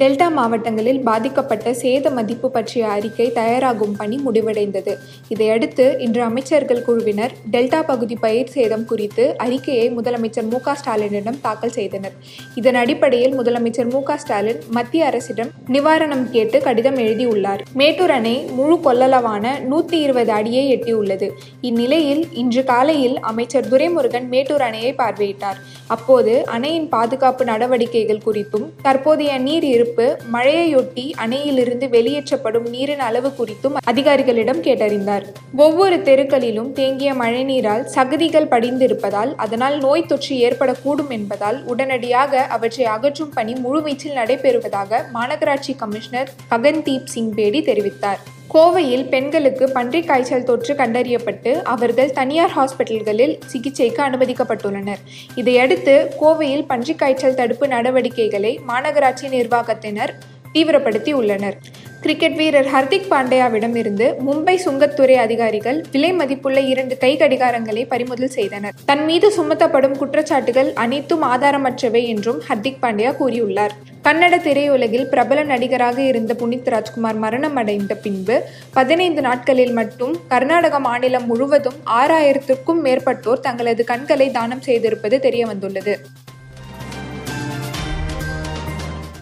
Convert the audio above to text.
Delta மாவட்டங்களில் பாதிக்கப்பட்ட சேத மதிப்பு பற்றிய அறிக்கை தயாராகும் பணி முடிவடைந்தது. இதையடுத்து இன்று அமைச்சர்கள் குழுவினர் டெல்டா பகுதி பயிர் சேதம் குறித்து அறிக்கையை முதலமைச்சர் மு ஸ்டாலினிடம் தாக்கல் செய்தனர். இதன் அடிப்படையில் முதலமைச்சர் மு ஸ்டாலின் மத்திய அரசிடம் நிவாரணம் கேட்டு கடிதம் எழுதியுள்ளார். மேட்டூர் அணை முழு கொள்ளளவான நூற்றி இருபது அடியை எட்டியுள்ளது. இந்நிலையில் இன்று காலையில் அமைச்சர் துரைமுருகன் மேட்டூர் அணையை பார்வையிட்டார். அப்போது அணையின் பாதுகாப்பு நடவடிக்கைகள் குறித்தும் தற்போதைய நீர் இருப்பு மழையையொட்டி அணையிலிருந்து வெளியேற்றப்படும் நீரின் அளவு குறித்தும் அதிகாரிகளிடம் கேட்டறிந்தார். ஒவ்வொரு தெருக்களிலும் தேங்கிய மழைநீரால் சகதிகள் படிந்திருப்பதால் அதனால் நோய் தொற்று ஏற்படக்கூடும் என்பதால் உடனடியாக அவற்றை அகற்றும் பணி முழுவீச்சில் நடைபெறுவதாக மாநகராட்சி கமிஷனர் ககன்தீப் சிங் பேடி தெரிவித்தார். கோவையில் பெண்களுக்கு பன்றிக் காய்ச்சல் தொற்று கண்டறியப்பட்டு அவர்கள் தனியார் ஹாஸ்பிட்டல்களில் சிகிச்சைக்கு அனுமதிக்கப்பட்டுள்ளனர். இதையடுத்து கோவையில் பன்றிக் காய்ச்சல் தடுப்பு நடவடிக்கைகளை மாநகராட்சி நிர்வாகத்தினர் தீவிரப்படுத்தி உள்ளனர் கிரிக்கெட் வீரர் ஹர்திக் பாண்டியாவிடம் இருந்து மும்பை சுங்கத்துறை அதிகாரிகள் விலை மதிப்புள்ள இரண்டு கை கடிகாரங்களை பறிமுதல் செய்தனர். தன் மீது சுமத்தப்படும் குற்றச்சாட்டுகள் அனைத்தும் ஆதாரமற்றவை என்றும் ஹர்திக் பாண்டியா கூறியுள்ளார். கன்னட திரையுலகில் பிரபல நடிகராக இருந்த புனித் ராஜ்குமார் மரணம் அடைந்த பின்பு பதினைந்து நாட்களில் மட்டும் கர்நாடக மாநிலம் முழுவதும் ஆறாயிரத்திற்கும் மேற்பட்டோர் தங்களது கண்களை தானம் செய்திருப்பது தெரியவந்துள்ளது.